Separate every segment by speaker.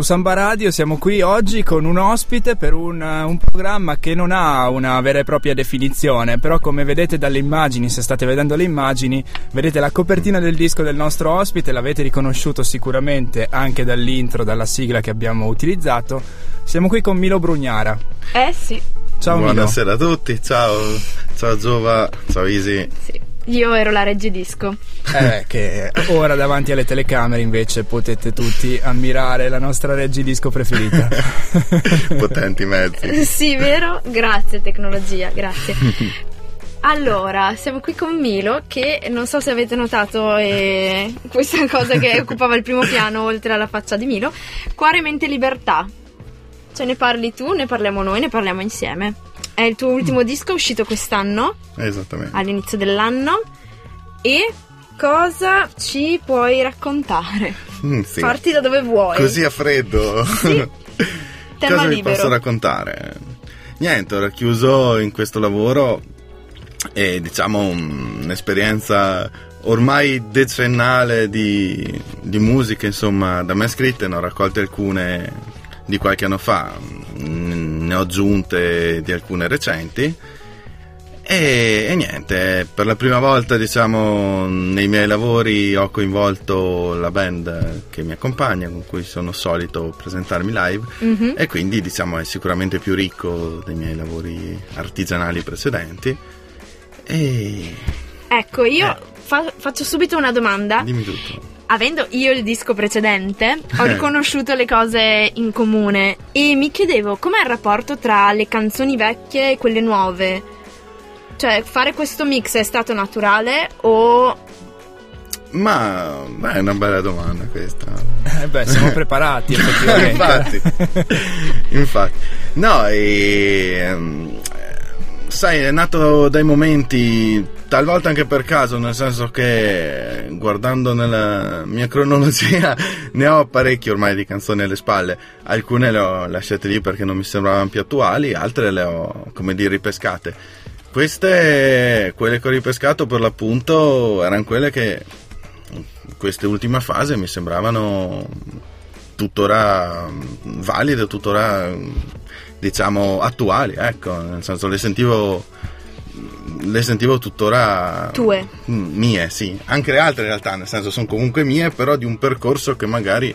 Speaker 1: su Samba Radio, siamo qui oggi con un ospite per un, un, programma che non ha una vera e propria definizione, però come vedete dalle immagini, se state vedendo le immagini, vedete la copertina del disco del nostro ospite, l'avete riconosciuto sicuramente anche dall'intro, dalla sigla che abbiamo utilizzato. Siamo qui con Milo Brugnara.
Speaker 2: Eh sì.
Speaker 3: Ciao Buonasera Milo. a tutti, ciao, ciao Giova, ciao Isi.
Speaker 2: Sì. Io ero la Disco.
Speaker 1: Eh, che ora davanti alle telecamere invece potete tutti ammirare la nostra Disco preferita.
Speaker 3: Potenti mezzi.
Speaker 2: Sì, vero? Grazie tecnologia, grazie. Allora, siamo qui con Milo che non so se avete notato eh, questa cosa che occupava il primo piano oltre alla faccia di Milo. Cuore, mente, libertà. Cioè ne parli tu, ne parliamo noi, ne parliamo insieme. È il tuo ultimo disco uscito quest'anno?
Speaker 3: Esattamente.
Speaker 2: All'inizio dell'anno. E cosa ci puoi raccontare? Mm, sì. Parti da dove vuoi.
Speaker 3: Così a freddo.
Speaker 2: Sì.
Speaker 3: Tema cosa libero. vi posso raccontare? Niente, ho racchiuso in questo lavoro e diciamo un'esperienza ormai decennale di, di musica, insomma, da me scritte, ne ho raccolte alcune di qualche anno fa ne ho aggiunte di alcune recenti. E, e, niente, per la prima volta diciamo nei miei lavori ho coinvolto la band che mi accompagna, con cui sono solito presentarmi live mm-hmm. e quindi diciamo è sicuramente più ricco dei miei lavori artigianali precedenti. E...
Speaker 2: Ecco, io eh. fa- faccio subito una domanda.
Speaker 3: Dimmi tutto
Speaker 2: avendo io il disco precedente, ho eh. riconosciuto le cose in comune e mi chiedevo com'è il rapporto tra le canzoni vecchie e quelle nuove. Cioè, fare questo mix è stato naturale o
Speaker 3: ma beh, è una bella domanda questa.
Speaker 1: Eh beh, siamo preparati effettivamente.
Speaker 3: infatti, infatti. No, e, um, sai, è nato dai momenti, talvolta anche per caso, nel senso che guardando nella mia cronologia ne ho parecchie ormai di canzoni alle spalle. Alcune le ho lasciate lì perché non mi sembravano più attuali, altre le ho, come dire, ripescate. Queste, quelle che ho ripescato per l'appunto, erano quelle che in questa ultima fase mi sembravano tuttora valide, tuttora diciamo attuali, ecco, nel senso le sentivo le sentivo tuttora
Speaker 2: tue
Speaker 3: mie, sì, anche le altre in realtà, nel senso sono comunque mie, però di un percorso che magari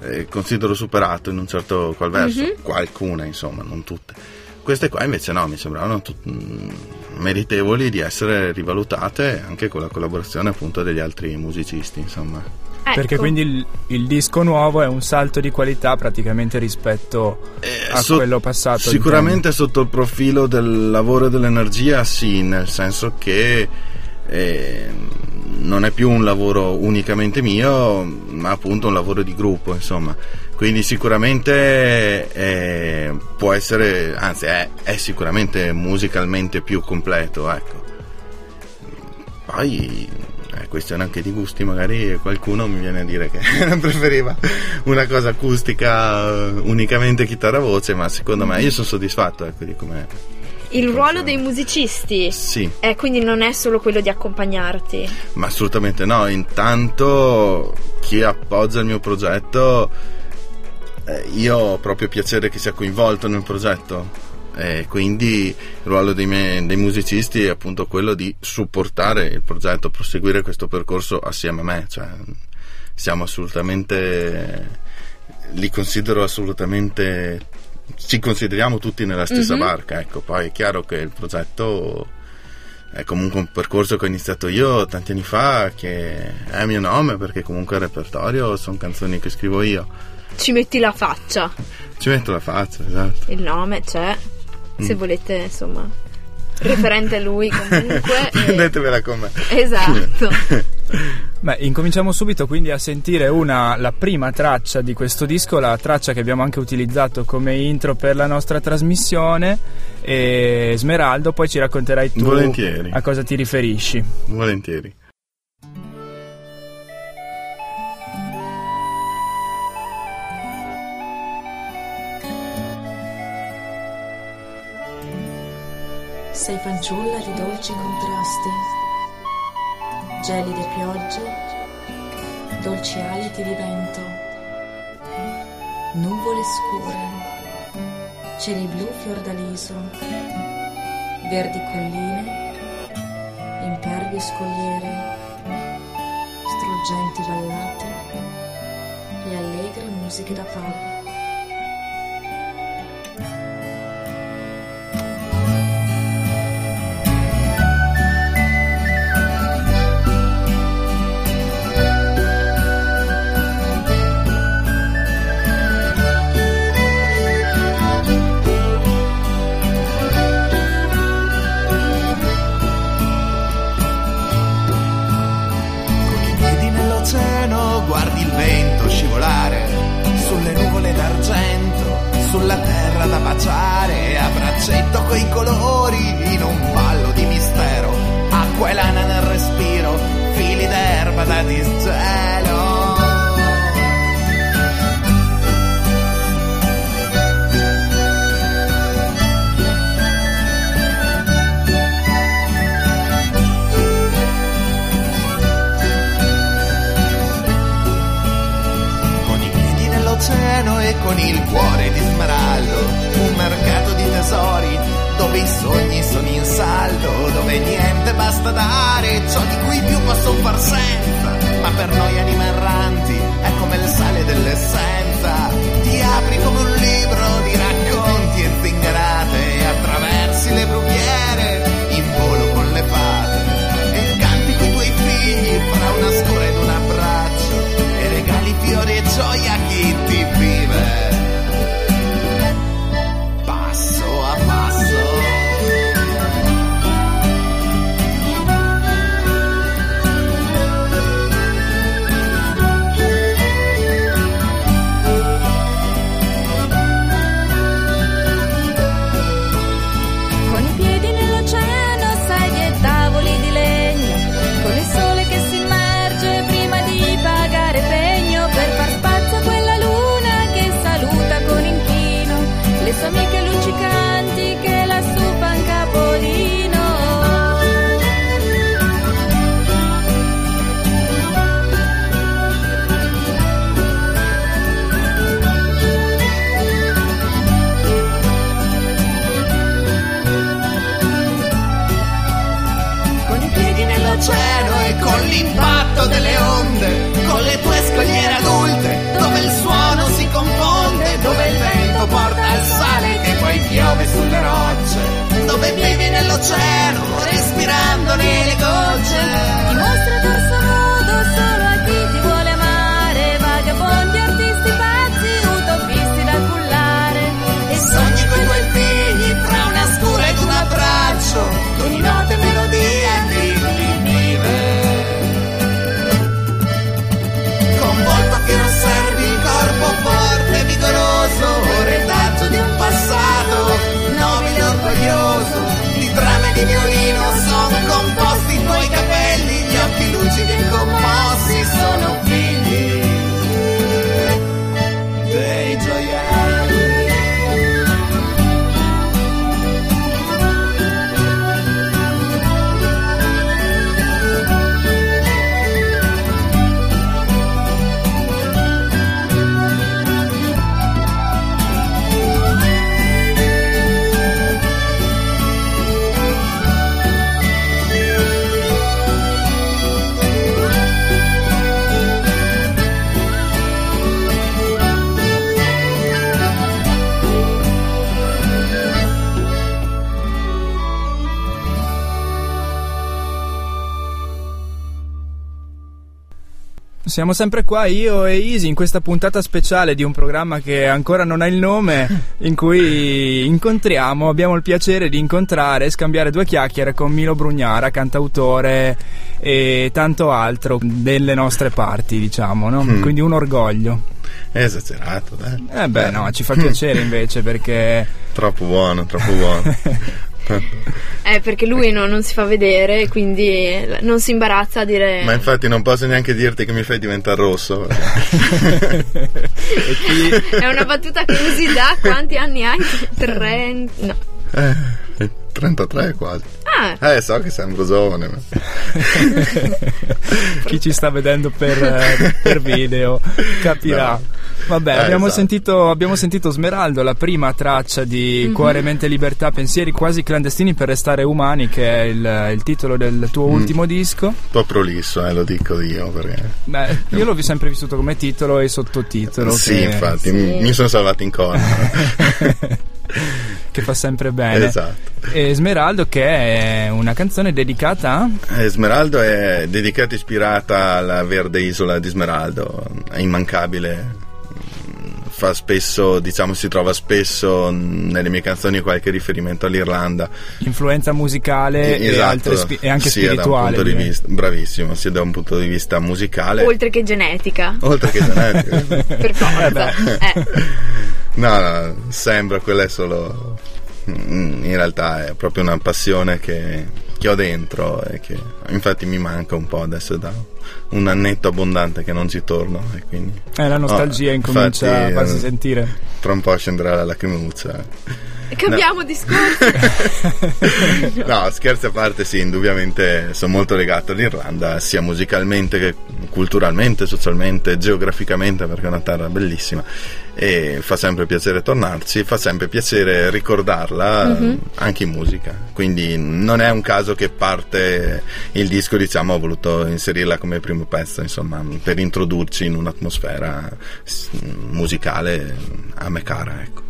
Speaker 3: eh, considero superato in un certo qual verso, mm-hmm. qualcune insomma, non tutte. Queste qua invece no, mi sembravano tut- mm, meritevoli di essere rivalutate anche con la collaborazione appunto degli altri musicisti, insomma.
Speaker 1: Ecco. Perché quindi il, il, disco nuovo è un salto di qualità praticamente rispetto eh, a so, quello passato.
Speaker 3: Sicuramente sotto il profilo del lavoro e dell'energia sì, nel senso che eh, non è più un lavoro unicamente mio, ma appunto un lavoro di gruppo, insomma. Quindi sicuramente eh, può essere, anzi è, è sicuramente musicalmente più completo, ecco. Poi è questione anche di gusti, magari qualcuno mi viene a dire che preferiva una cosa acustica, unicamente chitarra voce, ma secondo me io sono soddisfatto ecco, di come
Speaker 2: il ruolo dei musicisti
Speaker 3: sì.
Speaker 2: è quindi non è solo quello di accompagnarti.
Speaker 3: Ma assolutamente no, intanto chi appoggia il mio progetto, eh, io ho proprio piacere che sia coinvolto nel progetto e quindi il ruolo dei, miei, dei musicisti è appunto quello di supportare il progetto, proseguire questo percorso assieme a me, cioè, siamo assolutamente, li considero assolutamente, ci consideriamo tutti nella stessa mm-hmm. barca, ecco, poi è chiaro che il progetto è comunque un percorso che ho iniziato io tanti anni fa, che è il mio nome perché comunque il repertorio sono canzoni che scrivo io.
Speaker 2: Ci metti la faccia.
Speaker 3: Ci metto la faccia, esatto.
Speaker 2: Il nome c'è se mm. volete insomma referente a lui comunque
Speaker 3: prendetevela con me
Speaker 2: esatto
Speaker 1: Beh, incominciamo subito quindi a sentire una, la prima traccia di questo disco, la traccia che abbiamo anche utilizzato come intro per la nostra trasmissione. E Smeraldo, poi ci racconterai tu
Speaker 3: Volentieri.
Speaker 1: a cosa ti riferisci.
Speaker 3: Volentieri.
Speaker 4: Sei fanciulla di dolci contrasti, gelide piogge, dolci aliti di vento. nuvole scure, cieli blu fiordaliso, verdi colline, impervie scogliere, struggenti vallate. E allegre musiche da pub.
Speaker 5: Sulla terra da baciare, a braccetto coi colori in un ballo di mistero, acqua e lana nel respiro, fili d'erba da disgelo. Con il cuore di smeraldo, un mercato di tesori dove i sogni sono in saldo, dove niente basta dare, ciò di cui più posso far senza, ma per noi anime erranti è come il sale dell'essenza, ti apri come un libro di racconti e zingarate, attraversi le brughiere in volo con le fate, e canti coi tuoi figli fra una scura ed un abbraccio, e regali fiori e gioia a chi ti vive.
Speaker 1: Siamo sempre qua, io e Easy, in questa puntata speciale di un programma che ancora non ha il nome, in cui incontriamo, abbiamo il piacere di incontrare e scambiare due chiacchiere con Milo Brugnara, cantautore e tanto altro delle nostre parti, diciamo, no?
Speaker 3: Mm.
Speaker 1: Quindi un orgoglio.
Speaker 3: È esagerato, dai.
Speaker 1: Eh beh, no, ci fa piacere invece perché
Speaker 3: Troppo buono, troppo buono.
Speaker 2: Eh, perché lui no- non si fa vedere, quindi non si imbarazza a dire...
Speaker 3: Ma infatti non posso neanche dirti che mi fai diventare rosso.
Speaker 2: È una battuta che usi da quanti anni hai? 30... No.
Speaker 3: Eh, 33 quasi.
Speaker 2: Ah,
Speaker 3: Eh, so che sembro giovane. Ma...
Speaker 1: chi ci sta vedendo per, eh, per video capirà. Vabbè,
Speaker 3: Eh,
Speaker 1: abbiamo,
Speaker 3: esatto.
Speaker 1: sentito, abbiamo sentito Smeraldo, la prima traccia di
Speaker 2: Mhm.
Speaker 1: Cuore, Mente, Libertà, Pensieri quasi clandestini per restare umani, che è il, il titolo del tuo
Speaker 3: Mm.
Speaker 1: ultimo disco.
Speaker 3: Un po' prolisso, eh, lo dico io perché...
Speaker 1: Beh, io l'ho sempre vissuto come titolo e sottotitolo.
Speaker 3: Sì,
Speaker 1: che,
Speaker 3: infatti,
Speaker 2: sì.
Speaker 3: mi- mi sono salvato in corna.
Speaker 1: che fa sempre bene.
Speaker 3: esatto.
Speaker 1: E Smeraldo, che è una canzone dedicata a.
Speaker 3: Eh, Smeraldo è dedicata e ispirata alla verde isola di Smeraldo, è immancabile. Fa spesso, diciamo, si trova spesso nelle mie canzoni qualche riferimento all'Irlanda.
Speaker 1: influenza musicale e,
Speaker 3: Esatto,
Speaker 1: altre spi- e anche
Speaker 3: sia
Speaker 1: spirituale.
Speaker 3: Da un punto di vista, bravissimo, sia da un punto di vista musicale.
Speaker 2: Oltre che genetica.
Speaker 3: oltre che genetico.
Speaker 2: Per forza. Eh.
Speaker 3: No, no, sembra, quella è solo. Mm, In realtà è proprio una passione che, che ho dentro e che infatti mi manca un po' adesso è da un annetto abbondante che non ci torno e quindi
Speaker 1: Eh, la nostalgia
Speaker 3: Oh,
Speaker 1: incomincia
Speaker 3: infatti,
Speaker 1: a farsi
Speaker 3: eh,
Speaker 1: sentire.
Speaker 3: tra un po' scenderà la lacrimuccia.
Speaker 2: Cambiamo discorso.
Speaker 3: No, scherzi a parte, sì, indubbiamente sono molto legato all'Irlanda, sia musicalmente che culturalmente, socialmente, geograficamente, perché è una terra bellissima e fa sempre piacere tornarci, fa sempre piacere ricordarla eh, anche in musica. Quindi non è un caso che parte il disco, diciamo, ho voluto inserirla come primo pezzo, insomma, per introdurci in un'atmosfera musicale a me cara, ecco.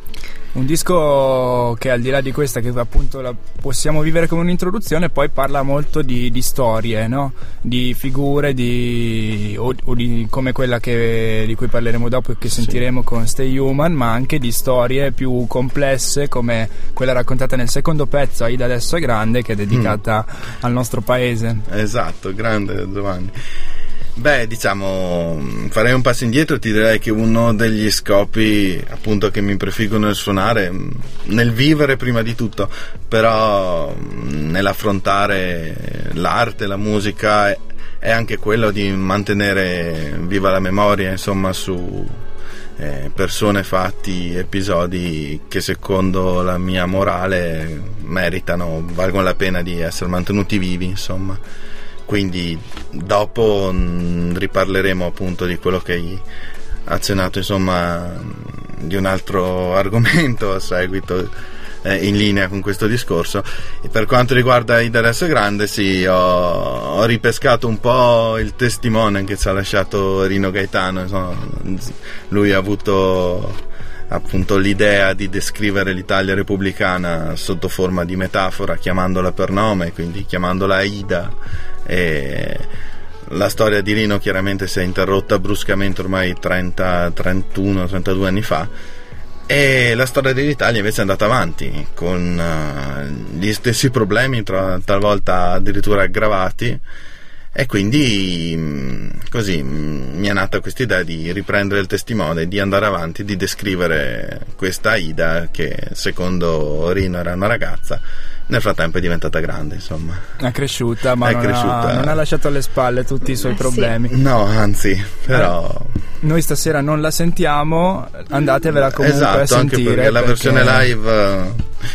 Speaker 1: Un disco che al di là di questa che appunto la possiamo vivere come un'introduzione poi parla molto di, di storie, no? di figure di, o, o di come quella che, di cui parleremo dopo e che sentiremo con Stay Human, ma anche di storie più complesse come quella raccontata nel secondo pezzo Aida adesso è grande che è dedicata al nostro paese.
Speaker 3: Esatto, grande Giovanni. Beh, diciamo, farei un passo indietro e ti direi che uno degli scopi appunto che mi prefiggo nel suonare, nel vivere prima di tutto, però nell'affrontare l'arte, la musica, è anche quello di mantenere viva la memoria, insomma, su eh, persone, fatti, episodi che secondo la mia morale meritano, valgono la pena di essere mantenuti vivi, insomma. Quindi dopo mh, riparleremo appunto di quello che hai accennato, insomma, di un altro argomento a seguito eh, in linea con questo discorso. E per quanto riguarda Ida adesso grande, sì, ho, ho ripescato un po' il testimone che ci ha lasciato Rino Gaetano. insomma, lui ha avuto appunto l'idea di descrivere l'Italia repubblicana sotto forma di metafora, chiamandola per nome, quindi chiamandola Ida. E la storia di Rino chiaramente si è interrotta bruscamente ormai 30, 31, 32 anni fa e la storia dell'Italia invece è andata avanti con eh, gli stessi problemi, tra- talvolta addirittura aggravati. E quindi mh, così mh, mi è nata questa idea di riprendere il testimone, di andare avanti, di descrivere questa Aida che secondo Rino era una ragazza, nel frattempo è diventata grande, insomma.
Speaker 1: È cresciuta ma
Speaker 3: È
Speaker 1: non,
Speaker 3: cresciuta.
Speaker 1: Ha, non ha lasciato alle spalle tutti i suoi
Speaker 2: Eh, sì.
Speaker 1: problemi.
Speaker 3: No, anzi, però
Speaker 1: Noi stasera non la sentiamo, andatevela comunque a
Speaker 3: esatto, anche
Speaker 1: sentire.
Speaker 3: perché la versione live eh,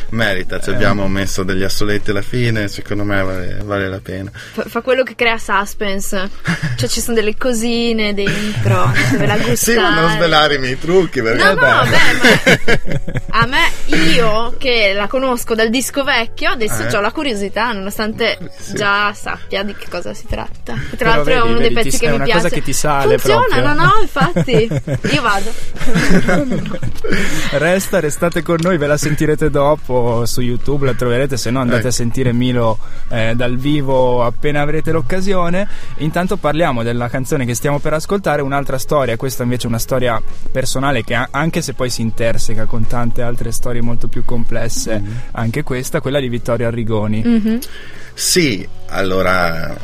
Speaker 3: merita, ci
Speaker 1: Eh.
Speaker 3: abbiamo messo degli assoletti alla fine, secondo me vale, vale la pena.
Speaker 2: Fa, fa quello che crea suspense. Cioè ci sono delle cosine dentro. Andatevela a gustare.
Speaker 3: Sì, ma non svelare i miei trucchi perché
Speaker 2: No, no, beh, ma a me, io che la conosco dal disco vecchio, adesso
Speaker 3: Eh.
Speaker 2: ho la curiosità, nonostante
Speaker 3: Sì.
Speaker 2: già sappia di che cosa si tratta. Tra
Speaker 1: Però
Speaker 2: l'altro è
Speaker 1: vedi,
Speaker 2: uno
Speaker 1: vedi,
Speaker 2: dei
Speaker 1: ti-
Speaker 2: pezzi che
Speaker 1: è
Speaker 2: mi
Speaker 1: una
Speaker 2: piace.
Speaker 1: cosa che ti sale
Speaker 2: Funziona,
Speaker 1: proprio.
Speaker 2: no, no, infatti. Io vado.
Speaker 1: Resta, restate con noi, ve la sentirete dopo su YouTube, la troverete, se no andate
Speaker 3: Ecco.
Speaker 1: a sentire Milo eh, dal vivo appena avrete l'occasione. Intanto parliamo della canzone che stiamo per ascoltare, un'altra storia, questa invece è una storia personale che anche se poi si interseca con tante altre storie molto più complesse,
Speaker 3: Mm-hmm.
Speaker 1: anche questa, quella di Vittorio Arrigoni.
Speaker 2: Mhm.
Speaker 3: Sì, allora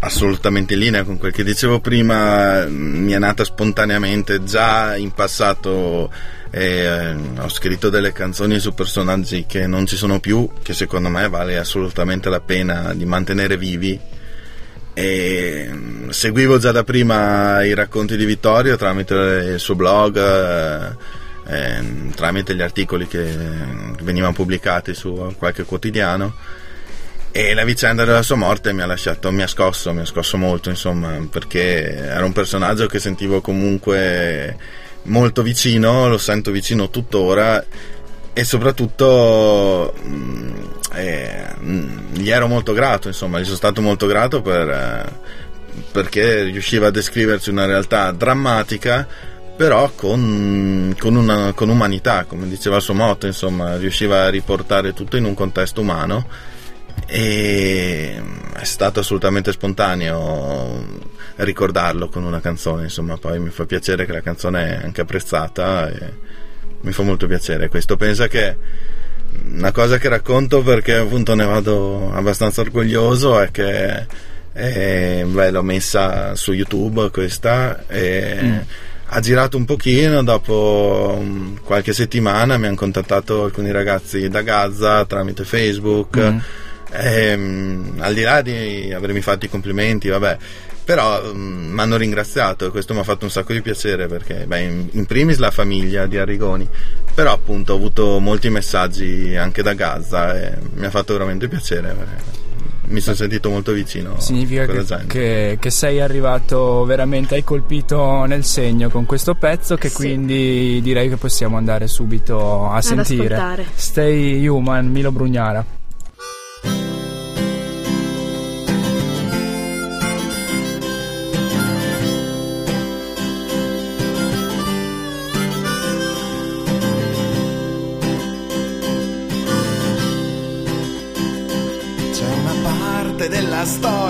Speaker 3: assolutamente in linea con quel che dicevo prima, mi è nata spontaneamente già in passato. eh, ho scritto delle canzoni su personaggi che non ci sono più, che secondo me vale assolutamente la pena di mantenere vivi. E mm, seguivo già da prima i racconti di Vittorio tramite il suo blog, eh, ehm, tramite gli articoli che venivano pubblicati su qualche quotidiano. E la vicenda della sua morte mi ha lasciato, mi ha scosso, mi ha scosso molto, insomma, perché era un personaggio che sentivo comunque molto vicino, lo sento vicino tuttora e soprattutto mh, eh, mh, gli ero molto grato, insomma, gli sono stato molto grato per, eh, perché riusciva a descriverci una realtà drammatica però con, con, una, con umanità, come diceva il suo motto, insomma, riusciva a riportare tutto in un contesto umano e è stato assolutamente spontaneo ricordarlo con una canzone, insomma, poi mi fa piacere che la canzone è anche apprezzata e mi fa molto piacere questo. Pensa che una cosa che racconto perché appunto ne vado abbastanza orgoglioso è che eh, beh, l'ho messa su YouTube questa e mm ha girato un pochino, dopo mm, qualche settimana mi hanno contattato alcuni ragazzi da Gaza tramite Facebook, mm. E, um, al di là di avermi fatto i complimenti, vabbè, però mi um, hanno ringraziato e questo mi ha fatto un sacco di piacere perché, beh, in, in primis la famiglia di Arrigoni, però appunto ho avuto molti messaggi anche da Gaza e mi ha fatto veramente piacere. Perché mi sono sentito molto vicino.
Speaker 1: Significa che, che, che, sei arrivato veramente, hai colpito nel segno con questo pezzo che sì. quindi direi che possiamo andare subito a Ad sentire.
Speaker 2: Ascoltare.
Speaker 1: Stay Human, Milo Brugnara.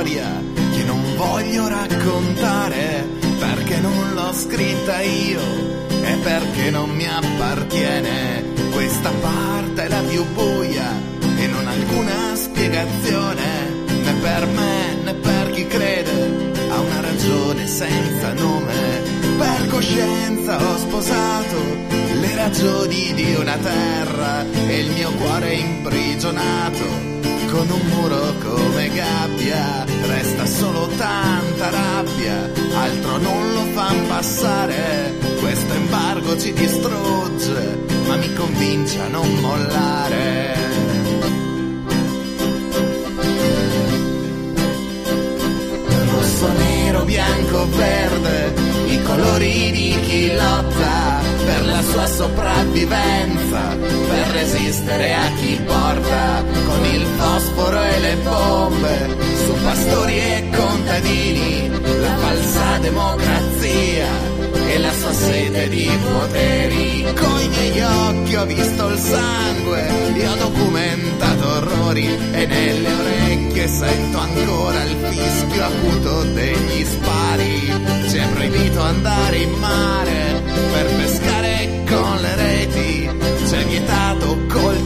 Speaker 5: Storia che non voglio raccontare perché non l'ho scritta io e perché non mi appartiene. Questa parte è la più buia e non ha alcuna spiegazione né per me né per chi crede a una ragione senza nome. Per coscienza ho sposato le ragioni di una terra e il mio cuore imprigionato con un muro come gabbia, resta solo tanta rabbia, altro non lo fan passare, questo embargo ci distrugge, ma mi convince a non mollare. Rosso, nero, bianco, verde, i colori di chi lotta per la sua sopravvivenza, per resistere a chi porta con il fosforo e le bombe su pastori e contadini la falsa democrazia e la sua sete di poteri. Con i miei occhi ho visto il sangue, e ho documentato orrori e nelle orecchie sento ancora il fischio acuto degli spari. Ci è proibito andare in mare per pescare le reti, ci è vietato coltivare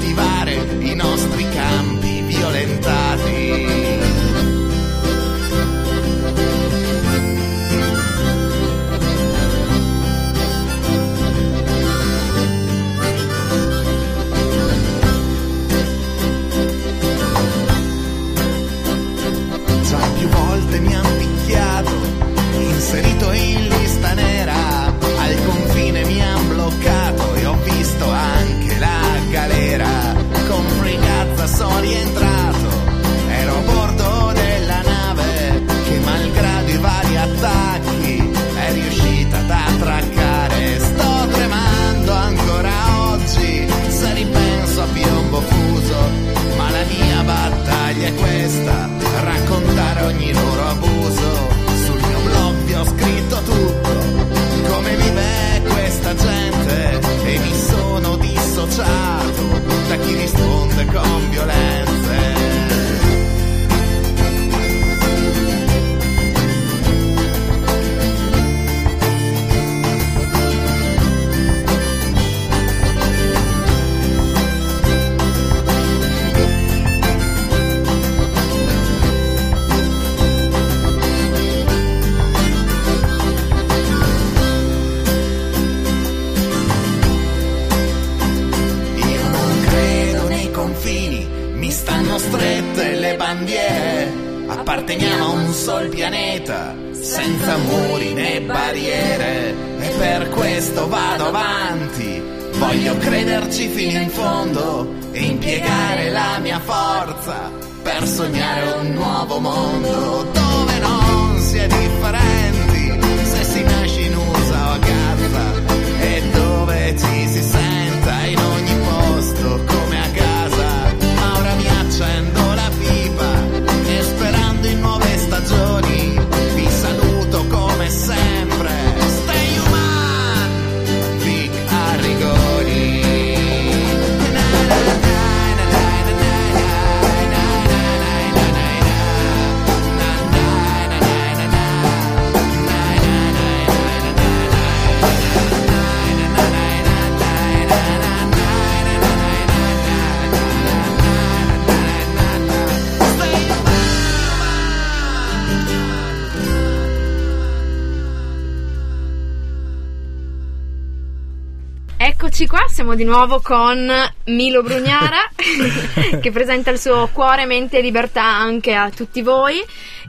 Speaker 2: Eccoci qua, siamo di nuovo con Milo Brugnara che presenta il suo cuore, mente e libertà anche a tutti voi.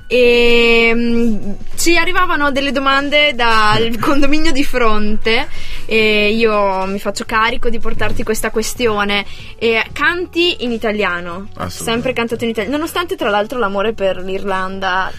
Speaker 2: E mm, ci arrivavano delle domande dal condominio di fronte e io mi faccio carico di portarti questa questione. E canti in italiano, sempre cantato in italiano, nonostante tra l'altro l'amore per l'Irlanda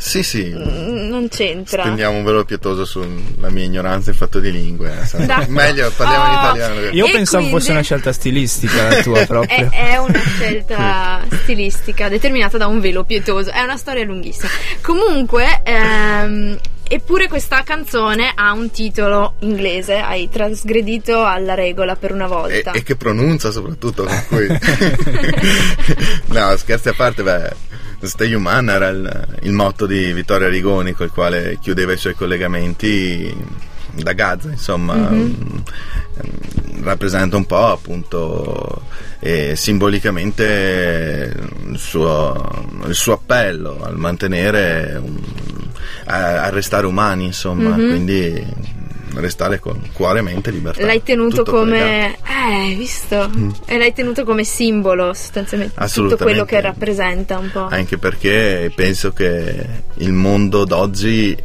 Speaker 3: Sì, sì.
Speaker 2: mm, non c'entra.
Speaker 3: Spendiamo un velo pietoso sulla mia ignoranza in fatto di lingue. eh. Meglio parliamo in
Speaker 2: Oh.
Speaker 3: italiano.
Speaker 1: Io
Speaker 2: E
Speaker 1: pensavo
Speaker 2: quindi-
Speaker 1: fosse una scelta stilistica la tua proprio.
Speaker 2: È, è una scelta stilistica determinata da un velo pietoso. È una storia lunghissima. Comunque, ehm, eppure questa canzone ha un titolo inglese. Hai trasgredito alla regola per una
Speaker 3: E,
Speaker 2: volta.
Speaker 3: e che pronuncia soprattutto no scherzi a parte beh Stay Human era il, il motto di Vittorio Arrigoni col quale chiudeva i suoi collegamenti da Gaza insomma mm, rappresenta un po' appunto eh, simbolicamente il suo, il suo appello al mantenere un- a, a restare umani insomma
Speaker 2: Mhm.
Speaker 3: quindi restare con cuore, mente e libertà
Speaker 2: L'hai tenuto
Speaker 3: Tutto
Speaker 2: come. Eh, visto? E l'hai tenuto come simbolo, sostanzialmente. Tutto quello che rappresenta un po'.
Speaker 3: anche perché penso che il mondo d'oggi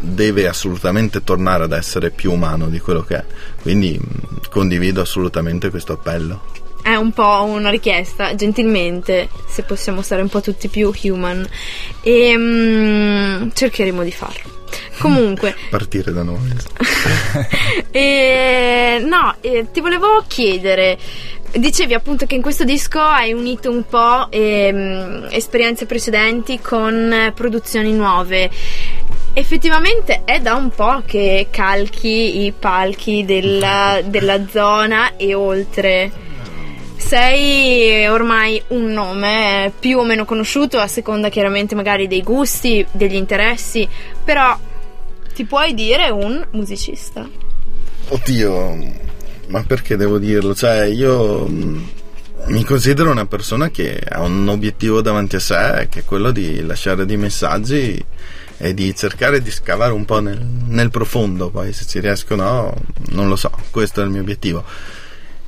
Speaker 3: deve assolutamente tornare ad essere più umano di quello che è quindi mh, condivido assolutamente questo appello
Speaker 2: È un po' una richiesta, gentilmente, se possiamo stare un po' tutti più human. E mm, cercheremo di farlo. Comunque,
Speaker 3: partire da noi
Speaker 2: e, no, eh, ti volevo chiedere. Dicevi appunto che in questo disco hai unito un po' ehm, esperienze precedenti con produzioni nuove. Effettivamente è da un po' che calchi i palchi della, della zona e oltre. Sei ormai un nome più o meno conosciuto a seconda chiaramente magari dei gusti, degli interessi, però ti puoi dire un musicista.
Speaker 3: oddio ma perché devo dirlo? Cioè io mh, mi considero una persona che ha un obiettivo davanti a sé che è quello di lasciare dei messaggi e di cercare di scavare un po' nel, nel profondo. Poi se ci riesco o no non lo so questo è il mio obiettivo.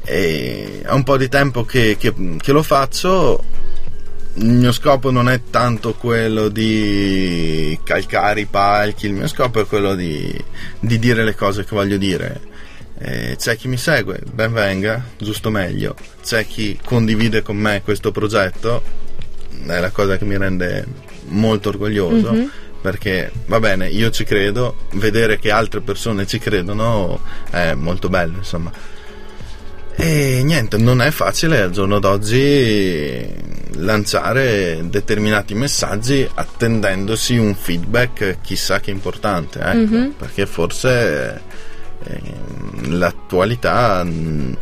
Speaker 3: E è un po' di tempo che, che- che lo faccio il mio scopo non è tanto quello di calcare i palchi, il mio scopo è quello di, di dire le cose che voglio dire. Eh, c'è chi mi segue, ben venga, giusto meglio. C'è chi condivide con me questo progetto, è la cosa che mi rende molto orgoglioso.
Speaker 2: Mhm.
Speaker 3: Perché va bene, io ci credo, vedere che altre persone ci credono è molto bello, insomma. E niente, non è facile al giorno d'oggi lanciare determinati messaggi attendendosi un feedback chissà che importante, ecco,
Speaker 2: Mhm.
Speaker 3: perché forse eh, l'attualità, mh,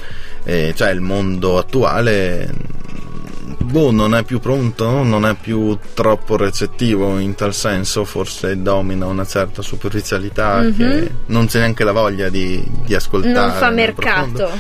Speaker 3: eh, cioè il mondo attuale, mh, boh, non è più pronto, non è più troppo recettivo in tal senso, forse domina una certa superficialità
Speaker 2: Mhm.
Speaker 3: che non c'è neanche la voglia di, di ascoltare.
Speaker 2: Non fa
Speaker 3: nel profondo.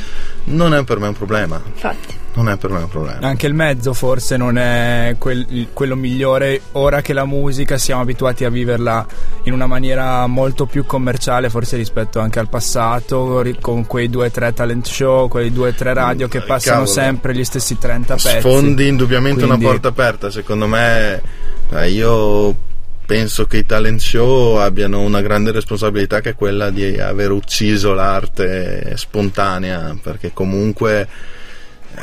Speaker 3: Non è per me un problema.
Speaker 2: infatti.
Speaker 3: Non è per me un problema.
Speaker 1: Anche il mezzo forse non è quel- quello migliore ora che la musica siamo abituati a viverla in una maniera molto più commerciale forse rispetto anche al passato con quei due o tre talent show, quei due o tre radio che
Speaker 3: Mm,
Speaker 1: passano
Speaker 3: cavolo.
Speaker 1: sempre gli stessi 30 pezzi.
Speaker 3: Sfondi indubbiamente
Speaker 1: Quindi-
Speaker 3: una porta aperta. Secondo me, eh, io penso che i talent show abbiano una grande responsabilità che è quella di aver ucciso l'arte spontanea. Perché comunque,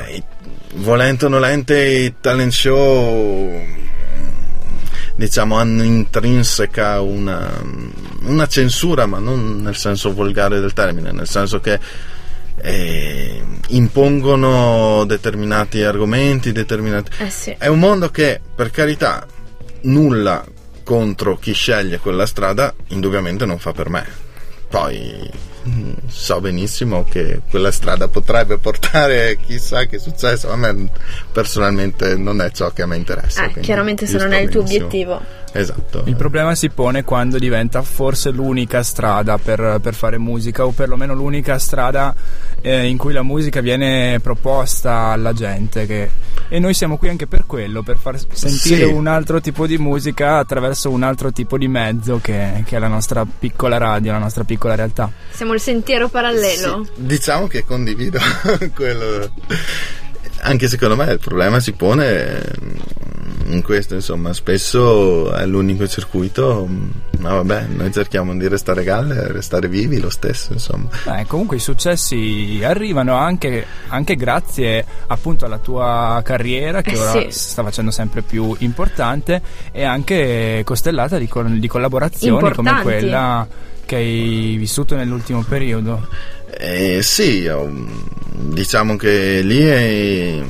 Speaker 3: eh, volente o nolente, i talent show diciamo hanno intrinseca una, una censura ma non nel senso volgare del termine nel senso che eh, impongono determinati argomenti determinati
Speaker 2: Eh sì.
Speaker 3: è un mondo che per carità nulla contro chi sceglie quella strada indubbiamente non fa per me poi mm, so benissimo che quella strada potrebbe portare chissà che successo a me personalmente non è ciò che a me interessa
Speaker 2: Eh, chiaramente se non è il tuo obiettivo.
Speaker 3: Esatto.
Speaker 1: Il problema si pone quando diventa forse l'unica strada per, per fare musica o perlomeno l'unica strada eh, in cui la musica viene proposta alla gente che- e noi siamo qui anche per quello, per far sentire
Speaker 3: Sì.
Speaker 1: un altro tipo di musica attraverso un altro tipo di mezzo che, che è la nostra piccola radio, la nostra piccola realtà.
Speaker 2: Siamo il sentiero parallelo.
Speaker 3: Sì, diciamo che condivido quello. Anche secondo me il problema si pone in questo, insomma, spesso è l'unico circuito, ma vabbè, noi cerchiamo di restare galle, restare vivi lo stesso, insomma.
Speaker 1: Eh, comunque i successi arrivano anche, anche grazie appunto alla tua carriera che
Speaker 2: Eh,
Speaker 1: ora
Speaker 2: sì.
Speaker 1: si sta facendo sempre più importante e anche costellata di, col- di collaborazioni come
Speaker 2: Importanti.
Speaker 1: quella che hai vissuto nell'ultimo periodo.
Speaker 3: Eh, sì, oh, diciamo che lì è-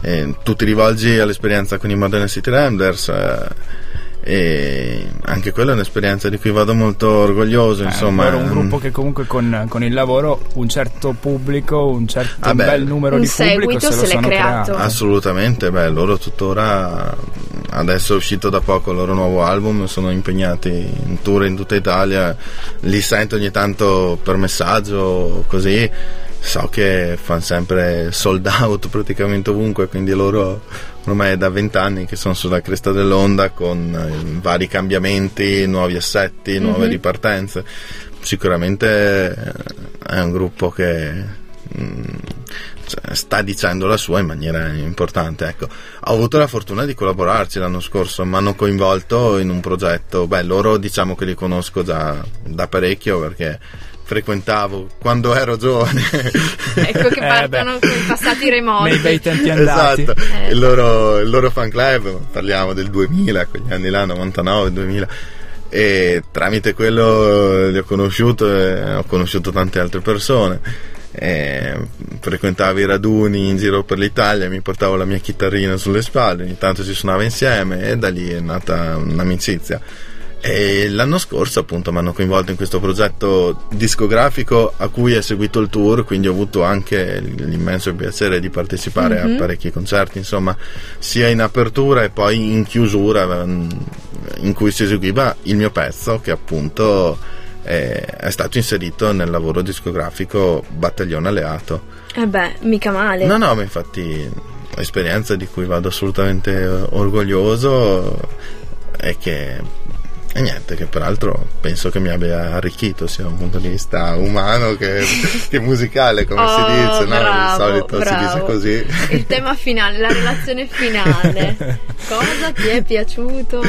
Speaker 3: è- tu ti rivolgi all'esperienza con i Modern City Ramblers eh, e anche quella è un'esperienza di cui vado molto orgoglioso,
Speaker 1: Eh,
Speaker 3: insomma.
Speaker 1: loro un gruppo che comunque con, con il lavoro un certo pubblico, un certo
Speaker 3: Ah, beh,
Speaker 1: bel numero di pubblico
Speaker 2: seguito
Speaker 1: se lo
Speaker 2: se l'è
Speaker 1: sono
Speaker 2: creato.
Speaker 1: creato.
Speaker 3: Assolutamente, beh, loro tuttora adesso è uscito da poco il loro nuovo album, sono impegnati in tour in tutta Italia, li sento ogni tanto per messaggio così, so che fanno sempre sold out praticamente ovunque, quindi loro ormai è da vent'anni che sono sulla cresta dell'onda con eh, vari cambiamenti, nuovi assetti, nuove
Speaker 2: Mhm.
Speaker 3: ripartenze. Sicuramente eh, è un gruppo che mm, cioè, sta dicendo la sua in maniera importante. Ecco. Ho avuto la fortuna di collaborarci l'anno scorso, mi hanno coinvolto in un progetto. Beh, loro diciamo che li conosco già da parecchio perché frequentavo quando ero giovane.
Speaker 2: Ecco che
Speaker 1: Eh,
Speaker 2: partono con i passati remoti.
Speaker 1: Nei bei tempi andati.
Speaker 3: esatto,
Speaker 2: Eh.
Speaker 3: il, loro, il loro fan club, parliamo del 2000, quegli anni là, 99, 2000. E tramite quello li ho conosciuto e ho conosciuto tante altre persone. E frequentavo i raduni in giro per l'Italia, mi portavo la mia chitarrina sulle spalle, ogni tanto ci suonava insieme e da lì è nata un'amicizia. E l'anno scorso appunto mi hanno coinvolto in questo progetto discografico a cui è seguito il tour, quindi ho avuto anche l'immenso piacere di partecipare
Speaker 2: Mhm.
Speaker 3: a parecchi concerti, insomma, sia in apertura e poi in chiusura mm, in cui si eseguiva il mio pezzo che appunto è, è stato inserito nel lavoro discografico Battaglione Alleato.
Speaker 2: Eh beh, mica male.
Speaker 3: No, no, ma infatti esperienza di cui vado assolutamente orgoglioso e che e niente, che peraltro penso che mi abbia arricchito sia da un punto di vista umano che, che musicale, come
Speaker 2: Oh,
Speaker 3: si dice, no?
Speaker 2: bravo,
Speaker 3: Di solito si
Speaker 2: bravo.
Speaker 3: dice così.
Speaker 2: Il tema finale, la relazione finale. Cosa ti è piaciuto?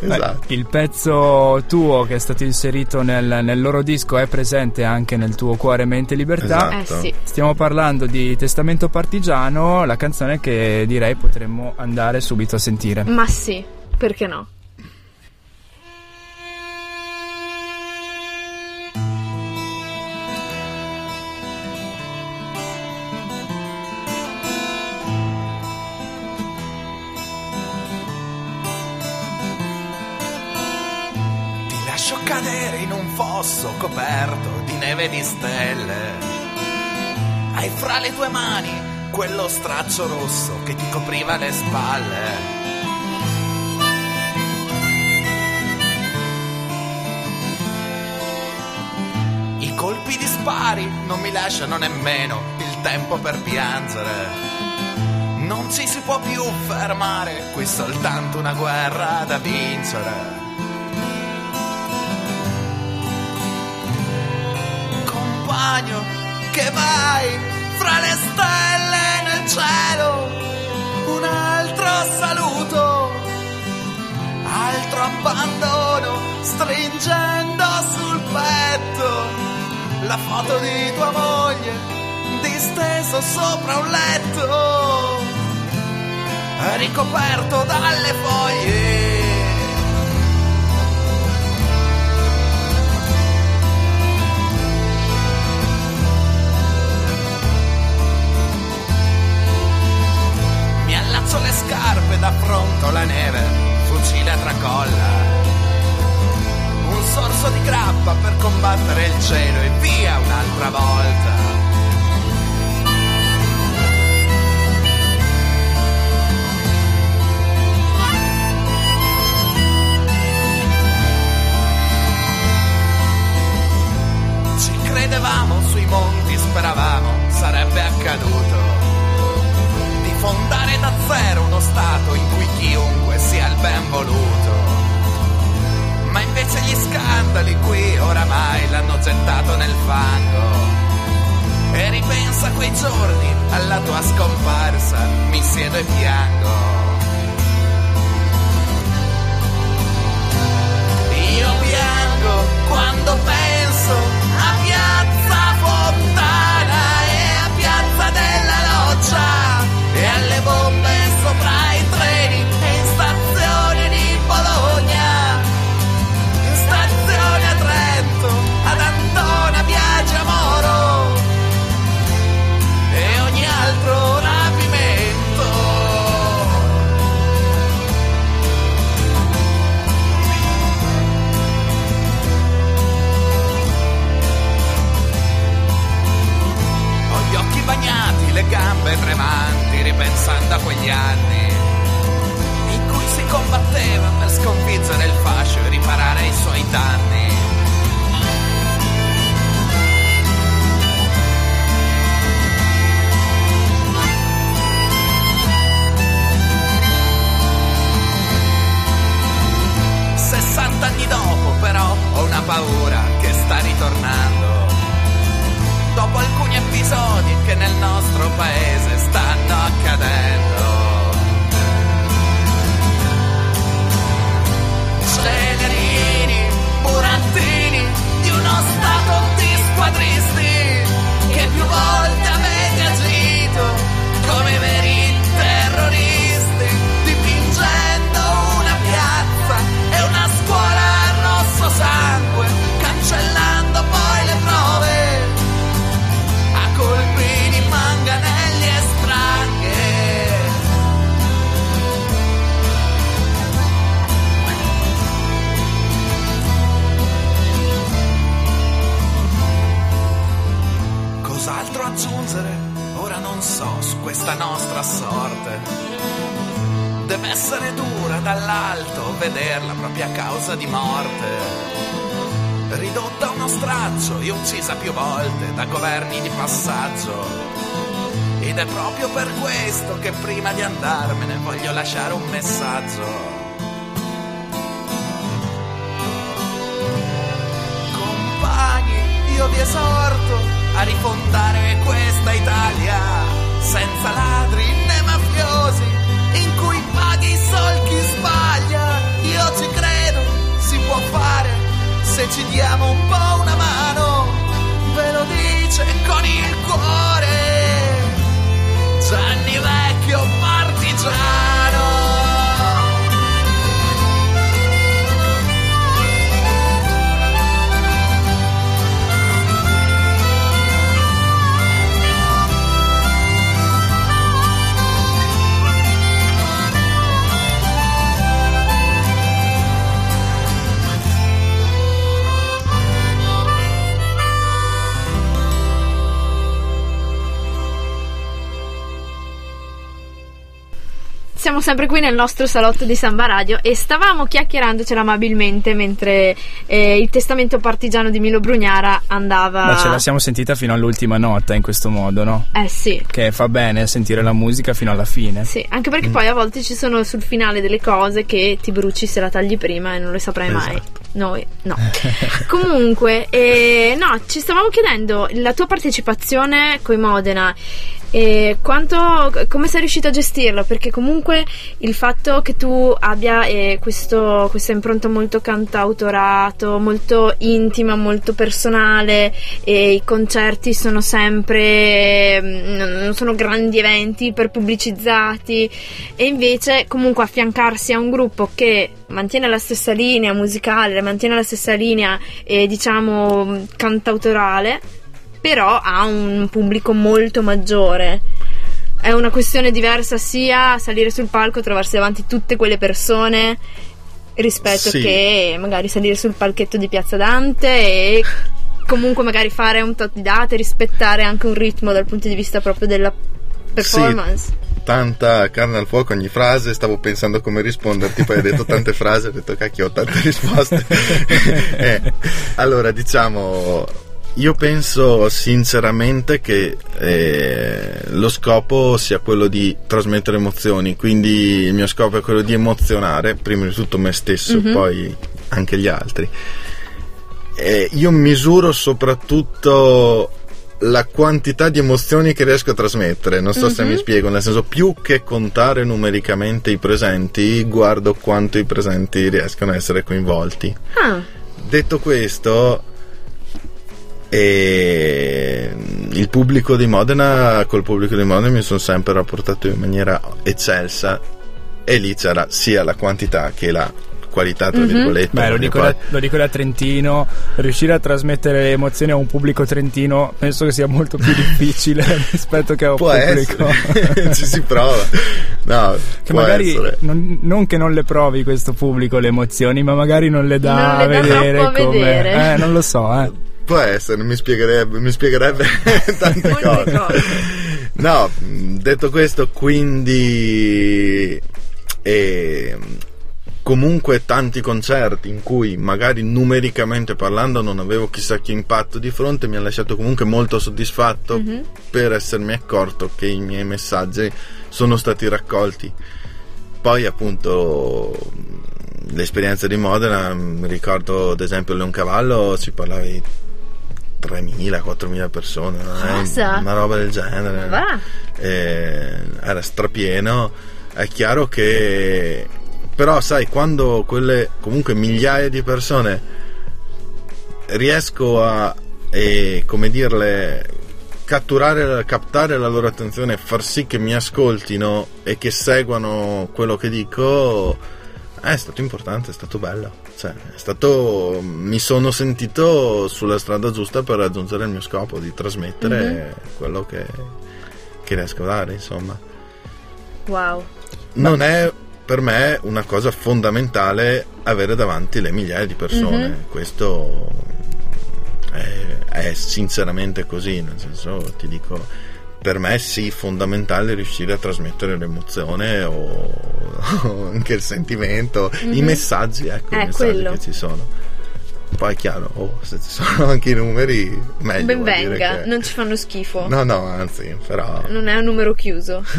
Speaker 3: esatto.
Speaker 1: Il pezzo tuo che è stato inserito nel, nel loro disco è presente anche nel tuo cuore, mente e libertà.
Speaker 2: Eh
Speaker 3: Esatto.
Speaker 2: sì.
Speaker 1: Stiamo parlando di Testamento Partigiano, la canzone che direi potremmo andare subito a sentire.
Speaker 2: Ma sì, perché no?
Speaker 5: Stelle. Hai fra le tue mani quello straccio rosso che ti copriva le spalle. I colpi di spari non mi lasciano nemmeno il tempo per piangere. Non ci si può più fermare, qui soltanto una guerra da vincere. Compagno che vai fra le stelle nel cielo. Un altro saluto, altro abbandono, stringendo sul petto la foto di tua moglie disteso sopra un letto, ricoperto dalle foglie. Messo le scarpe da fronte alla neve, fucile a tracolla. Un sorso di grappa per combattere il cielo e via un'altra volta. Ci credevamo sui monti, speravamo sarebbe accaduto zero uno stato in cui chiunque sia il ben voluto. Ma invece gli scandali qui oramai l'hanno gettato nel fango. E ripensa quei giorni, alla tua scomparsa, mi siedo e piango. Io piango quando penso Cos'altro aggiungere? Ora non so su questa nostra sorte. Deve essere dura dall'alto vederla propria causa di morte. Ridotta a uno straccio e uccisa più volte da governi di passaggio. Ed è proprio per questo che prima di andarmene voglio lasciare un messaggio. Compagni, io vi esorto a rifondare questa Italia senza ladri né mafiosi, in cui paghi i solchi sbaglia. Io ci credo, si può fare se ci diamo un po' una mano. Ve lo dice con il cuore Gianni Vecchio partigiano.
Speaker 2: Siamo sempre qui nel nostro salotto di Samba Radio e stavamo chiacchierandocela amabilmente mentre eh, il testamento partigiano di Milo Brugnara andava.
Speaker 1: Ma ce la siamo sentita fino all'ultima nota in questo modo, no?
Speaker 2: Eh sì.
Speaker 1: Che fa bene sentire la musica fino alla fine.
Speaker 2: Sì, anche perché poi a volte ci sono sul finale delle cose che ti bruci se la tagli prima e non le saprai mai. Noi no. Comunque, eh, no, ci stavamo chiedendo la tua partecipazione coi Modena. E quanto, come sei riuscito a gestirlo? Perché comunque il fatto che tu abbia eh, questo, questa impronta molto cantautorato, molto intima, molto personale, e i concerti sono sempre, mm, non sono grandi eventi per pubblicizzati, e invece comunque affiancarsi a un gruppo che mantiene la stessa linea musicale, mantiene la stessa linea, eh, diciamo, cantautorale, però ha un pubblico molto maggiore. È una questione diversa sia salire sul palco, trovarsi davanti tutte quelle persone rispetto
Speaker 3: Sì.
Speaker 2: che magari salire sul palchetto di Piazza Dante e comunque magari fare un tot di date, rispettare anche un ritmo dal punto di vista proprio della performance.
Speaker 3: Tanta carne al fuoco ogni frase, stavo pensando come risponderti, poi hai detto tante frasi, ho detto cacchio ho tante risposte. Eh, allora diciamo, io penso sinceramente che eh, lo scopo sia quello di trasmettere emozioni, quindi il mio scopo è quello di emozionare, prima di tutto me stesso,
Speaker 2: Mhm.
Speaker 3: poi anche gli altri. E io misuro soprattutto la quantità di emozioni che riesco a trasmettere, non so se
Speaker 2: Mhm.
Speaker 3: mi spiego, nel senso più che contare numericamente i presenti, guardo quanto i presenti riescono a essere coinvolti.
Speaker 2: Ah,
Speaker 3: Detto questo, eh, il pubblico di Modena, col pubblico di Modena mi sono sempre rapportato in maniera eccelsa e lì c'era sia la quantità che la qualità, tra
Speaker 2: Mhm.
Speaker 3: virgolette.
Speaker 1: Beh, lo dico,
Speaker 3: poi-
Speaker 1: da, lo dico da Trentino, riuscire a trasmettere le emozioni a un pubblico trentino penso che sia molto più difficile rispetto che a un
Speaker 3: Può
Speaker 1: pubblico
Speaker 3: ci si prova. No,
Speaker 1: che
Speaker 3: può
Speaker 1: magari non, non che non le provi questo pubblico le emozioni, ma magari non le dà
Speaker 2: Non
Speaker 1: a
Speaker 2: le dà
Speaker 1: vedere
Speaker 2: a
Speaker 1: come
Speaker 2: vedere.
Speaker 1: eh, non lo so, eh.
Speaker 3: Può essere, mi spiegherebbe, mi spiegherebbe tante cose.
Speaker 2: cose.
Speaker 3: No, detto questo, quindi eh, comunque tanti concerti in cui magari numericamente parlando non avevo chissà che impatto di fronte mi ha lasciato comunque molto soddisfatto
Speaker 2: Mhm.
Speaker 3: per essermi accorto che i miei messaggi sono stati raccolti. Poi appunto l'esperienza di Modena, mi ricordo ad esempio Leoncavallo si parlava di 3.000, 4.000 persone?
Speaker 2: Cosa?
Speaker 3: una roba del genere. Eh, era strapieno. È chiaro che, però, sai, quando quelle comunque migliaia di persone riesco a, eh, come dirle, catturare, captare la loro attenzione, far sì che mi ascoltino e che seguano quello che dico, è stato importante, è stato bello. Cioè, è stato, mi sono sentito sulla strada giusta per raggiungere il mio scopo di trasmettere quello che, che riesco a dare, insomma.
Speaker 2: Wow.
Speaker 3: Non è per me una cosa fondamentale avere davanti le migliaia di persone.
Speaker 2: Mhm.
Speaker 3: Questo è, è sinceramente così, nel senso ti dico, per me sì, fondamentale riuscire a trasmettere l'emozione o, o anche il sentimento, i
Speaker 2: Mhm.
Speaker 3: messaggi, ecco,
Speaker 2: Eh,
Speaker 3: i messaggi
Speaker 2: quello.
Speaker 3: che ci sono. Poi è chiaro, oh, se ci sono anche i numeri, meglio.
Speaker 2: Ben venga,
Speaker 3: che-
Speaker 2: non ci fanno schifo.
Speaker 3: No, no, anzi, però...
Speaker 2: Non è un numero chiuso.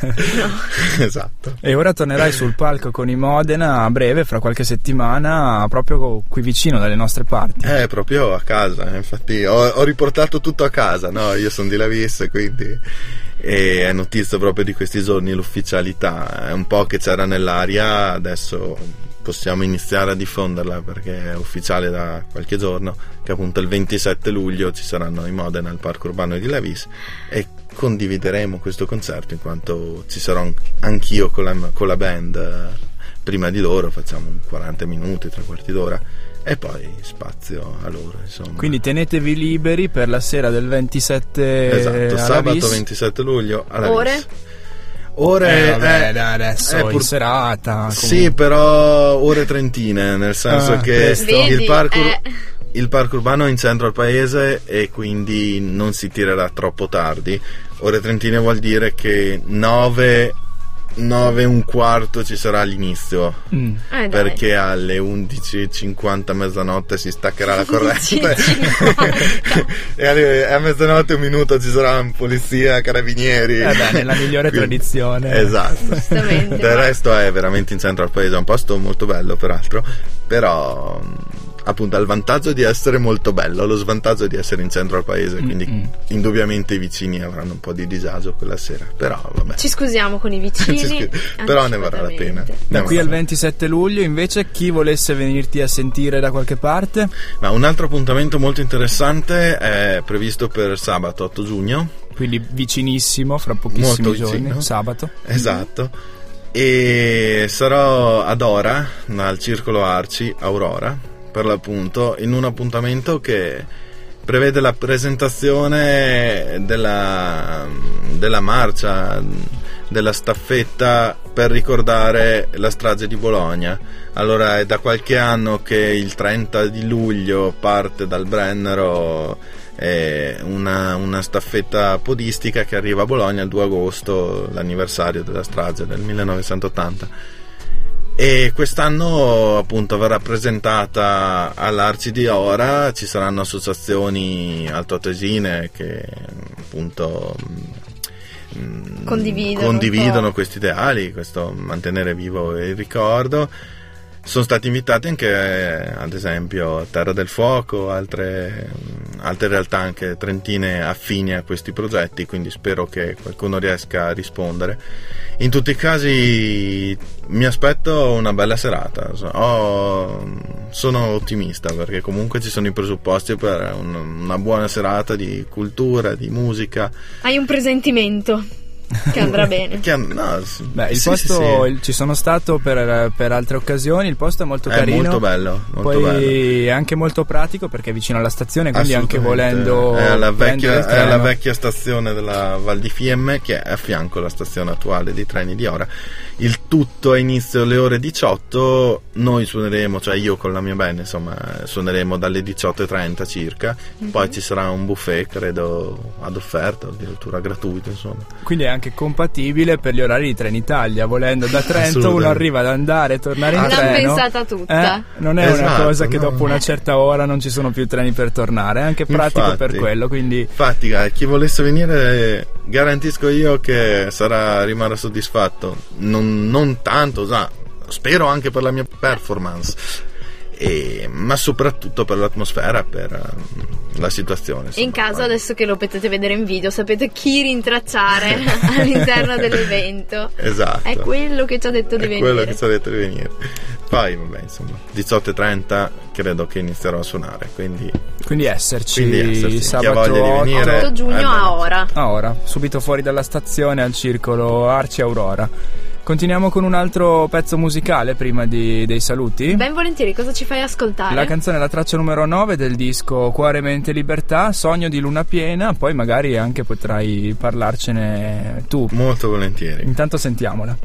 Speaker 3: esatto.
Speaker 1: E ora tornerai sul palco con i Modena a breve, fra qualche settimana, proprio qui vicino dalle nostre parti.
Speaker 3: Eh, proprio a casa, eh, infatti ho, ho riportato tutto a casa, no? Io sono di Lavis, quindi e è notizia proprio di questi giorni l'ufficialità, è un po' che c'era nell'aria, adesso possiamo iniziare a diffonderla perché è ufficiale da qualche giorno che appunto il 27 luglio ci saranno i Modena al Parco Urbano di Lavis e condivideremo questo concerto in quanto ci sarò an- anch'io con la, con la band eh, prima di loro, facciamo un 40 minuti, tre quarti d'ora e poi spazio a loro insomma.
Speaker 1: Quindi tenetevi liberi per la sera del 27
Speaker 3: esatto, sabato
Speaker 1: Vis.
Speaker 3: 27 luglio alla
Speaker 2: Ore?
Speaker 3: Vis. Ore
Speaker 1: Eh, vabbè,
Speaker 3: eh,
Speaker 1: dai, adesso
Speaker 3: eh,
Speaker 1: in
Speaker 3: pur-
Speaker 1: serata.
Speaker 3: Sì,
Speaker 1: comunque.
Speaker 3: però ore trentine, nel senso
Speaker 1: Ah,
Speaker 3: che
Speaker 1: presto.
Speaker 3: il
Speaker 2: Vedi,
Speaker 3: parco,
Speaker 2: eh.
Speaker 3: il parco urbano è in centro al paese e quindi non si tirerà troppo tardi. Ore trentine vuol dire che 9, 9 e un quarto ci sarà all'inizio.
Speaker 1: Mm.
Speaker 2: Eh, dai.
Speaker 3: Perché alle 11.50 mezzanotte si staccherà la corrente
Speaker 2: 11.50.
Speaker 3: e alle- a mezzanotte un minuto ci sarà polizia, carabinieri.
Speaker 1: Eh beh, nella migliore
Speaker 3: Quindi-
Speaker 1: tradizione.
Speaker 3: Esatto. Del resto è veramente in centro al paese, è un posto molto bello peraltro, però appunto ha il vantaggio di essere molto bello, lo svantaggio di essere in centro al paese, quindi
Speaker 1: Mm-mm.
Speaker 3: indubbiamente i vicini avranno un po' di disagio quella sera, però vabbè.
Speaker 2: Ci scusiamo con i vicini.
Speaker 3: Ci scu- però ne varrà la pena.
Speaker 1: Da qui al
Speaker 3: la-
Speaker 1: 27 luglio, invece, chi volesse venirti a sentire da qualche parte?
Speaker 3: Ma un altro appuntamento molto interessante è previsto per sabato 8 giugno,
Speaker 1: Quindi vicinissimo, fra pochissimi
Speaker 3: Molto
Speaker 1: giorni,
Speaker 3: vicino.
Speaker 1: sabato.
Speaker 3: esatto, e sarò ad Ora, al Circolo Arci, Aurora, per l'appunto, in un appuntamento che prevede la presentazione della, della marcia, della staffetta per ricordare la strage di Bologna. Allora è da qualche anno che il 30 di luglio parte dal Brennero una, una staffetta podistica che arriva a Bologna il 2 agosto, l'anniversario della strage del 1980 E quest'anno appunto verrà presentata all'Arci di Ora, ci saranno associazioni altoatesine che appunto mm,
Speaker 2: Condividono
Speaker 3: condividono
Speaker 2: po'.
Speaker 3: questi ideali, questo mantenere vivo il ricordo. Sono stati invitati anche, ad esempio, Terra del Fuoco, altre, altre realtà anche trentine affini a questi progetti, quindi spero che qualcuno riesca a rispondere. In tutti i casi mi aspetto una bella serata, ho- sono ottimista perché comunque ci sono i presupposti per un- una buona serata di cultura, di musica.
Speaker 2: Hai un presentimento che andrà bene.
Speaker 3: Che, no, s-
Speaker 1: Beh, il
Speaker 3: sì,
Speaker 1: posto,
Speaker 3: sì, sì.
Speaker 1: il- ci sono stato per, per altre occasioni, il posto è molto
Speaker 3: È
Speaker 1: carino.
Speaker 3: molto bello, molto
Speaker 1: Poi
Speaker 3: bello.
Speaker 1: è anche molto pratico perché è vicino alla stazione, quindi anche volendo
Speaker 3: è alla, vecchia, è alla vecchia stazione della Val di Fiemme che è a fianco alla stazione attuale dei treni di ora il tutto a inizio alle ore 18 noi suoneremo cioè io con la mia band insomma suoneremo dalle 18.30 circa
Speaker 1: Mhm.
Speaker 3: poi ci sarà un buffet credo ad offerta addirittura gratuito insomma
Speaker 1: Quindi è anche compatibile per gli orari di Trenitalia. Volendo da Trento uno arriva ad andare e tornare in
Speaker 2: L'hanno
Speaker 1: treno.
Speaker 2: pensata tutta.
Speaker 1: Eh, non è una
Speaker 3: Esatto,
Speaker 1: cosa che
Speaker 3: no.
Speaker 1: dopo una certa ora non ci sono più treni per tornare. È anche pratico
Speaker 3: Infatti.
Speaker 1: per quello. Quindi
Speaker 3: infatti chi volesse venire garantisco io che sarà rimarrà soddisfatto. Non, non tanto sa, spero anche per la mia performance e- ma soprattutto per l'atmosfera per eh, la situazione
Speaker 2: E in
Speaker 3: insomma.
Speaker 2: caso, adesso che lo potete vedere in video, sapete chi rintracciare all'interno dell'evento.
Speaker 3: esatto
Speaker 2: È quello che ci ha detto di
Speaker 3: È
Speaker 2: venire.
Speaker 3: quello che ci ha detto di venire poi vabbè insomma 18.30 credo che inizierò a suonare quindi
Speaker 1: Quindi esserci,
Speaker 3: Quindi esserci.
Speaker 1: Sabato
Speaker 3: voglia di
Speaker 1: 8
Speaker 3: venire-
Speaker 2: 8 giugno
Speaker 3: Eh,
Speaker 2: a ora.
Speaker 1: a ora, subito fuori dalla stazione al circolo Arci Aurora. Continuiamo con un altro pezzo musicale prima di- dei saluti.
Speaker 2: Ben volentieri, cosa ci fai ascoltare?
Speaker 1: La canzone è la traccia numero 9 del disco Cuore, Mente, Libertà, Sogno di Luna Piena, poi magari anche potrai parlarcene tu.
Speaker 3: molto volentieri
Speaker 1: Intanto sentiamola.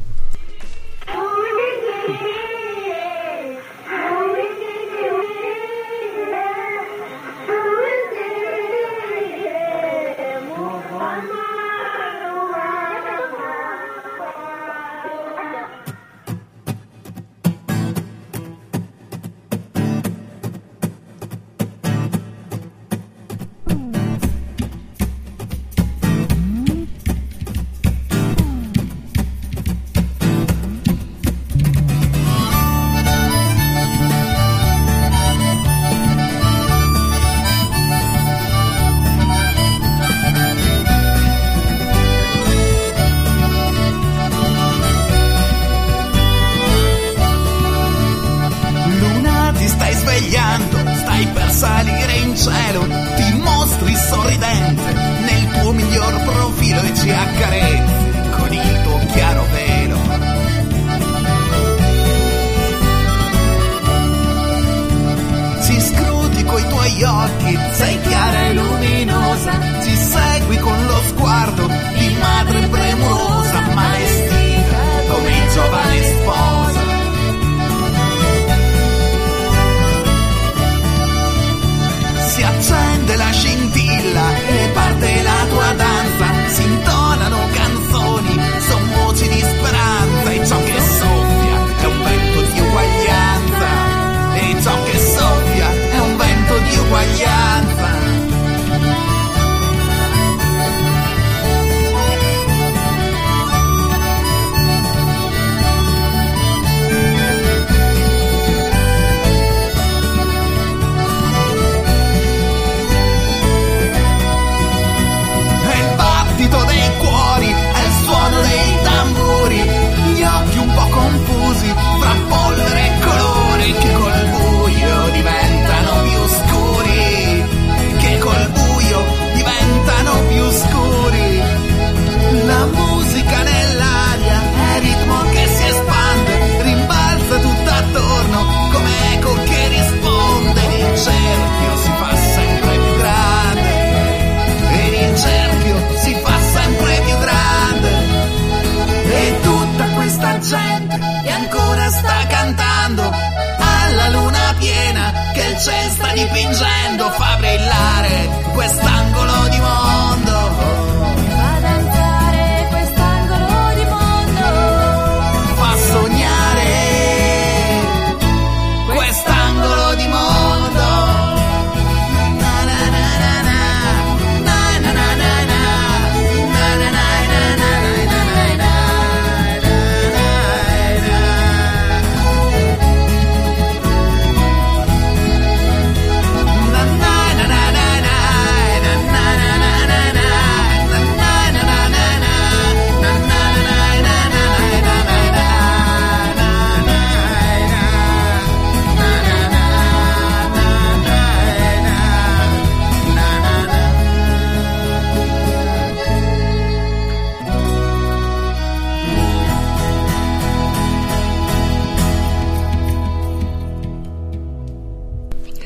Speaker 5: Sta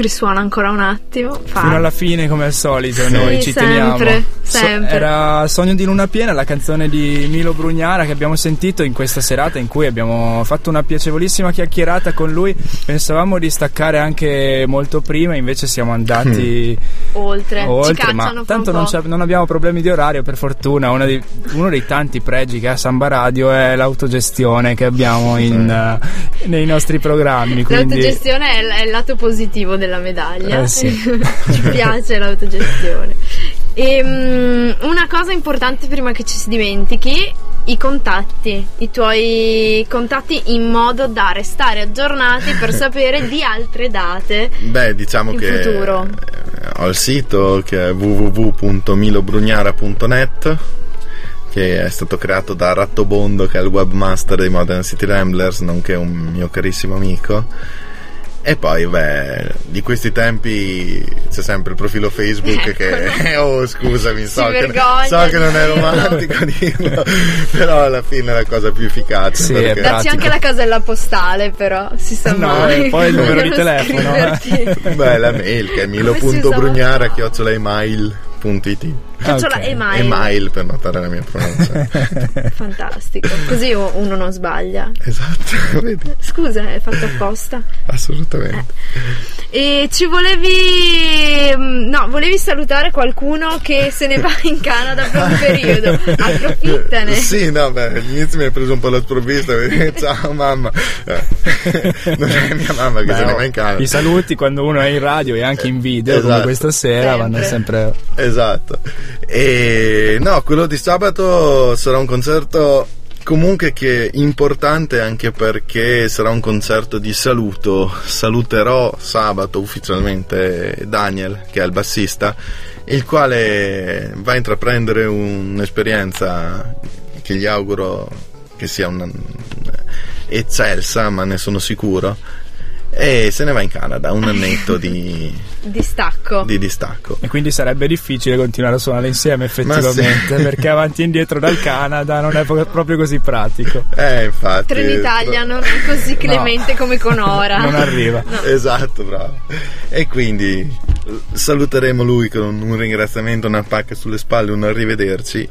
Speaker 2: Risuona ancora un attimo. Fa.
Speaker 1: Fino alla fine, come al solito,
Speaker 2: Sì,
Speaker 1: noi ci teniamo.
Speaker 2: sempre,
Speaker 1: So-
Speaker 2: sempre.
Speaker 1: era Sogno di Luna Piena, la canzone di Milo Brugnara che abbiamo sentito in questa serata in cui abbiamo fatto una piacevolissima chiacchierata con lui. Pensavamo di staccare anche molto prima, invece siamo andati
Speaker 2: Oltre. Ci
Speaker 1: oltre.
Speaker 2: cacciano
Speaker 1: Ma tanto non, non abbiamo problemi di orario, per fortuna. Uno dei, uno dei tanti pregi che ha Samba Radio è l'autogestione che abbiamo in, nei nostri programmi. Quindi...
Speaker 2: L'autogestione è, l- è il lato positivo della medaglia.
Speaker 1: Eh sì.
Speaker 2: Ci piace l'autogestione. Ehm, una cosa importante prima che ci si dimentichi, i contatti, i tuoi contatti in modo da restare aggiornati per sapere di altre date.
Speaker 3: Beh, diciamo
Speaker 2: In
Speaker 3: che
Speaker 2: futuro.
Speaker 3: eh, ho il sito che è www.milobrugnara.net che è stato creato da Rattobondo che è il webmaster dei Modern City Ramblers nonché un mio carissimo amico. E poi beh di questi tempi c'è sempre il profilo Facebook che oh scusami so che, so che non è romantico dirlo però alla fine è la cosa più efficace
Speaker 1: Sì,
Speaker 3: perché-
Speaker 1: è
Speaker 2: Darci anche la casella postale, però si sa
Speaker 1: No,
Speaker 2: mai.
Speaker 1: poi il numero di telefono, eh.
Speaker 3: Beh, la mail che è
Speaker 2: Come si usava
Speaker 3: milo.brugnara
Speaker 2: qua?
Speaker 3: chiocciolaemail.it
Speaker 2: Facciola
Speaker 1: Ok.
Speaker 2: email.
Speaker 3: Email per notare la mia pronuncia.
Speaker 2: Fantastico. Così uno non sbaglia.
Speaker 3: esatto, vedi?
Speaker 2: Scusa, è fatto apposta.
Speaker 3: Assolutamente.
Speaker 2: E ci volevi. mm, No, volevi salutare qualcuno che se ne va in Canada per un periodo. Approfittane.
Speaker 3: Sì, no, beh, all'inizio mi hai preso un po' la sprovvista. Ciao mamma. Eh, non è mia mamma che
Speaker 1: Beh,
Speaker 3: se ne
Speaker 1: oh,
Speaker 3: va in Canada.
Speaker 1: I saluti quando uno è in radio e anche in video, come
Speaker 3: Esatto.
Speaker 1: questa sera,
Speaker 2: Sempre.
Speaker 1: vanno sempre.
Speaker 3: Esatto. E no, quello di sabato sarà un concerto comunque che è importante anche perché sarà un concerto di saluto. Saluterò sabato ufficialmente Daniel, che è il bassista, il quale va a intraprendere un'esperienza che gli auguro che sia una eccelsa, ma ne sono sicuro. E se ne va in Canada, un annetto di,
Speaker 2: Distacco.
Speaker 3: di distacco.
Speaker 1: E quindi sarebbe difficile continuare a suonare insieme effettivamente,
Speaker 3: sì.
Speaker 1: perché avanti e indietro dal Canada non è proprio così pratico.
Speaker 3: Eh, infatti.
Speaker 2: Trenitalia non è così clemente come con Ora.
Speaker 1: Non arriva.
Speaker 2: No.
Speaker 3: Esatto, bravo. E quindi eh, saluteremo lui con un ringraziamento, una pacca sulle spalle, un arrivederci.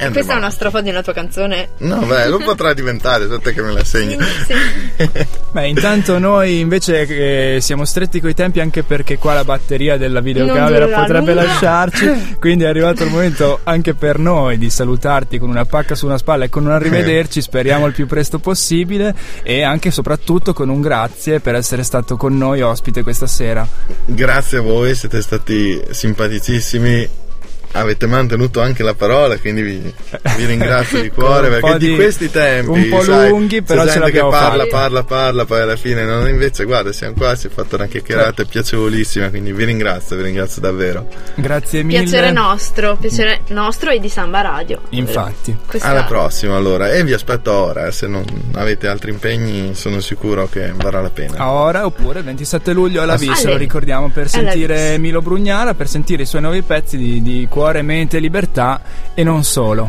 Speaker 3: E andremo
Speaker 2: Questa è una strofa di una tua canzone.
Speaker 3: No, beh, lo potrà diventare, aspetta che me la segni.
Speaker 2: Sì, sì.
Speaker 1: Beh, intanto noi invece eh, siamo stretti coi tempi anche perché qua la batteria della videocamera potrebbe
Speaker 2: lungo.
Speaker 1: lasciarci, quindi è arrivato il momento anche per noi di salutarti con una pacca su una spalla e con un arrivederci, speriamo il più presto possibile e anche e soprattutto con un grazie per essere stato con noi ospite questa sera.
Speaker 3: Grazie a voi, siete stati simpaticissimi. Avete mantenuto anche la parola, quindi vi, vi ringrazio di cuore perché di,
Speaker 1: di-
Speaker 3: questi tempi
Speaker 1: un po'
Speaker 3: sai,
Speaker 1: lunghi, però
Speaker 3: c'è
Speaker 1: ce
Speaker 3: gente che parla,
Speaker 1: fatta.
Speaker 3: parla, parla, poi alla fine non invece guarda, siamo qua, si è fatta una chiacchierata piacevolissima, quindi vi ringrazio, vi ringrazio davvero.
Speaker 1: Grazie mille.
Speaker 2: Piacere nostro, piacere nostro e di Samba Radio.
Speaker 1: Infatti.
Speaker 2: Questa-
Speaker 3: Alla prossima allora e vi aspetto ora, eh, se non avete altri impegni sono sicuro che varrà la pena.
Speaker 1: A ora oppure il 27 luglio alla Vis, lo ricordiamo per sentire. Milo Brugnara, per sentire i suoi nuovi pezzi di, di Cuore, Mente e Libertà e non solo.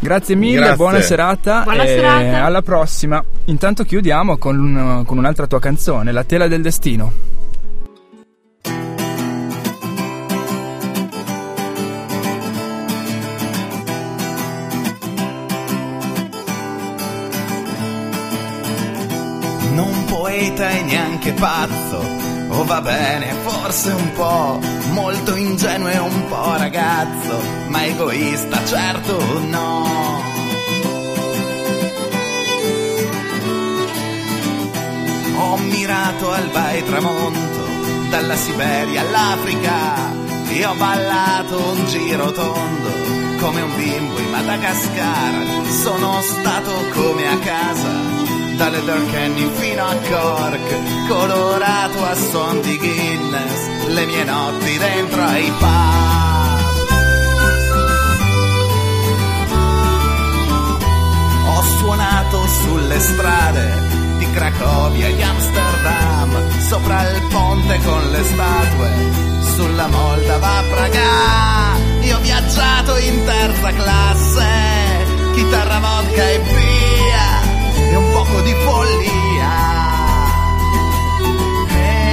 Speaker 1: Grazie mille,
Speaker 3: Grazie.
Speaker 1: buona serata
Speaker 2: Buona
Speaker 1: e
Speaker 2: serata.
Speaker 1: alla prossima. Intanto chiudiamo con, un- con un'altra tua canzone, La tela del destino.
Speaker 5: Non poeta e neanche pazzo, o va bene, forse un po', molto ingenuo e un po' ragazzo, ma egoista certo no. Ho mirato alba e tramonto, dalla Siberia all'Africa, e ho ballato un giro tondo, come un bimbo in Madagascar. Sono stato come a casa, dalle Kilkenny fino a Cork, colorato a suon di Guinness, le mie notti dentro ai pub. Ho suonato sulle strade di Cracovia e di Amsterdam, sopra il ponte con le statue, sulla Moldava a Praga. Io ho viaggiato in terza classe, chitarra, vodka e poco di follia.
Speaker 3: Eh.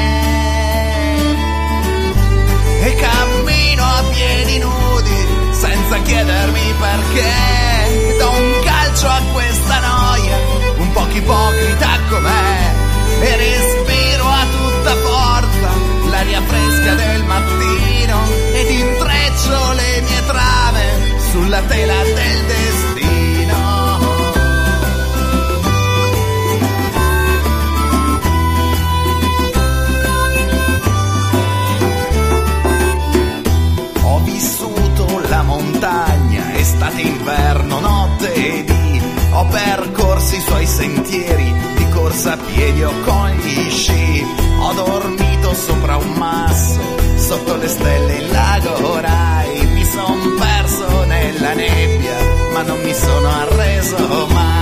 Speaker 3: E cammino a piedi nudi senza chiedermi perché. Do un calcio a questa noia, un po' ipocrita com'è. E respiro a tutta forza l'aria fresca del mattino ed intreccio le mie trame sulla tela del destino montagna, estate, inverno, notte e di. Ho percorso i suoi sentieri, di corsa a piedi o con gli sci. Ho dormito sopra un masso, sotto le stelle in lago Rai. Mi son perso nella nebbia, ma non mi sono arreso mai.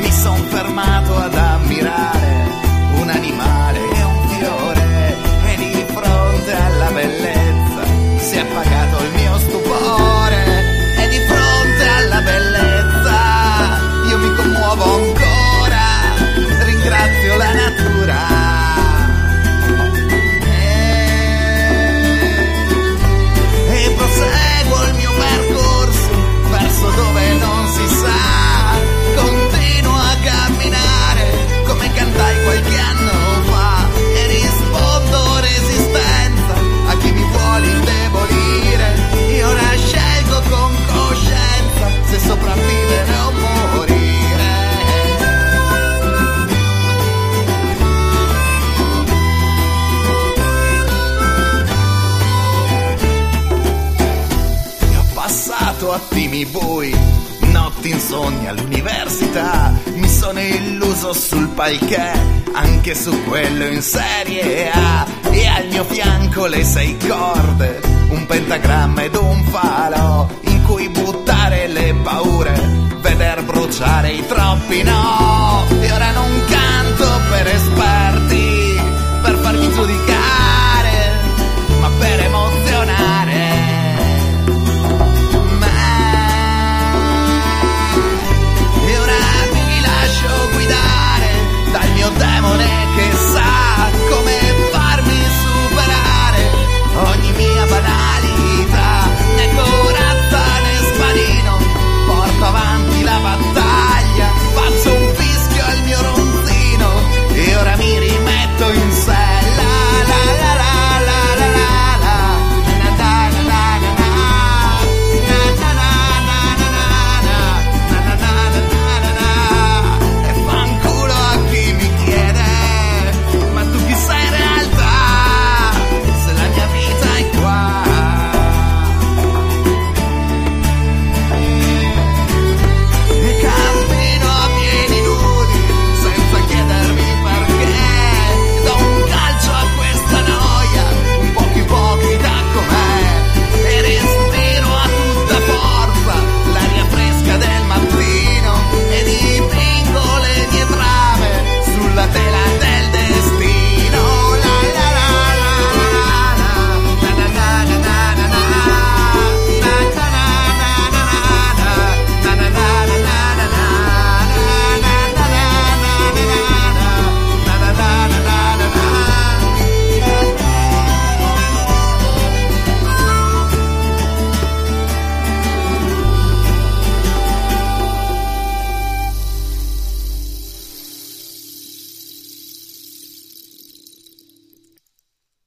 Speaker 3: Mi son fermato ad ammirare un animale si è giorni bui, notti insonni all'università, mi sono illuso sul palchet, anche su quello in serie A, e al mio fianco le sei corde, un pentagramma ed un falò, in cui buttare le paure, veder bruciare i troppi no, e ora non canto per esperti, per farmi giudicare.